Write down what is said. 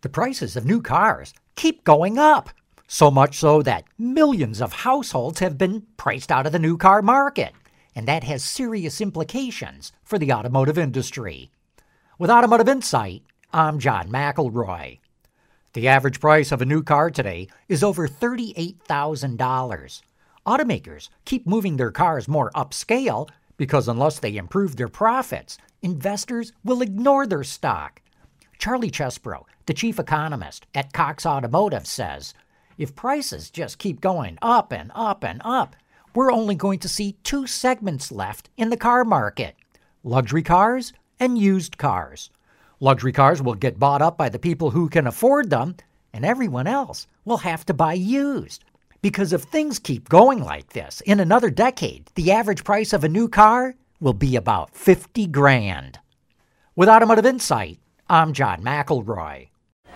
The prices of new cars keep going up, so much so that millions of households have been priced out of the new car market, and that has serious implications for the automotive industry. With Automotive Insight, I'm John McElroy. The average price of a new car today is over $38,000. Automakers keep moving their cars more upscale because unless they improve their profits, investors will ignore their stock. Charlie Chesbrough, the chief economist at Cox Automotive, says if prices just keep going up and up and up, we're only going to see two segments left in the car market luxury cars and used cars. Luxury cars will get bought up by the people who can afford them, and everyone else will have to buy used. Because if things keep going like this, in another decade, the average price of a new car will be about 50 grand. With Automotive Insight, I'm John McElroy.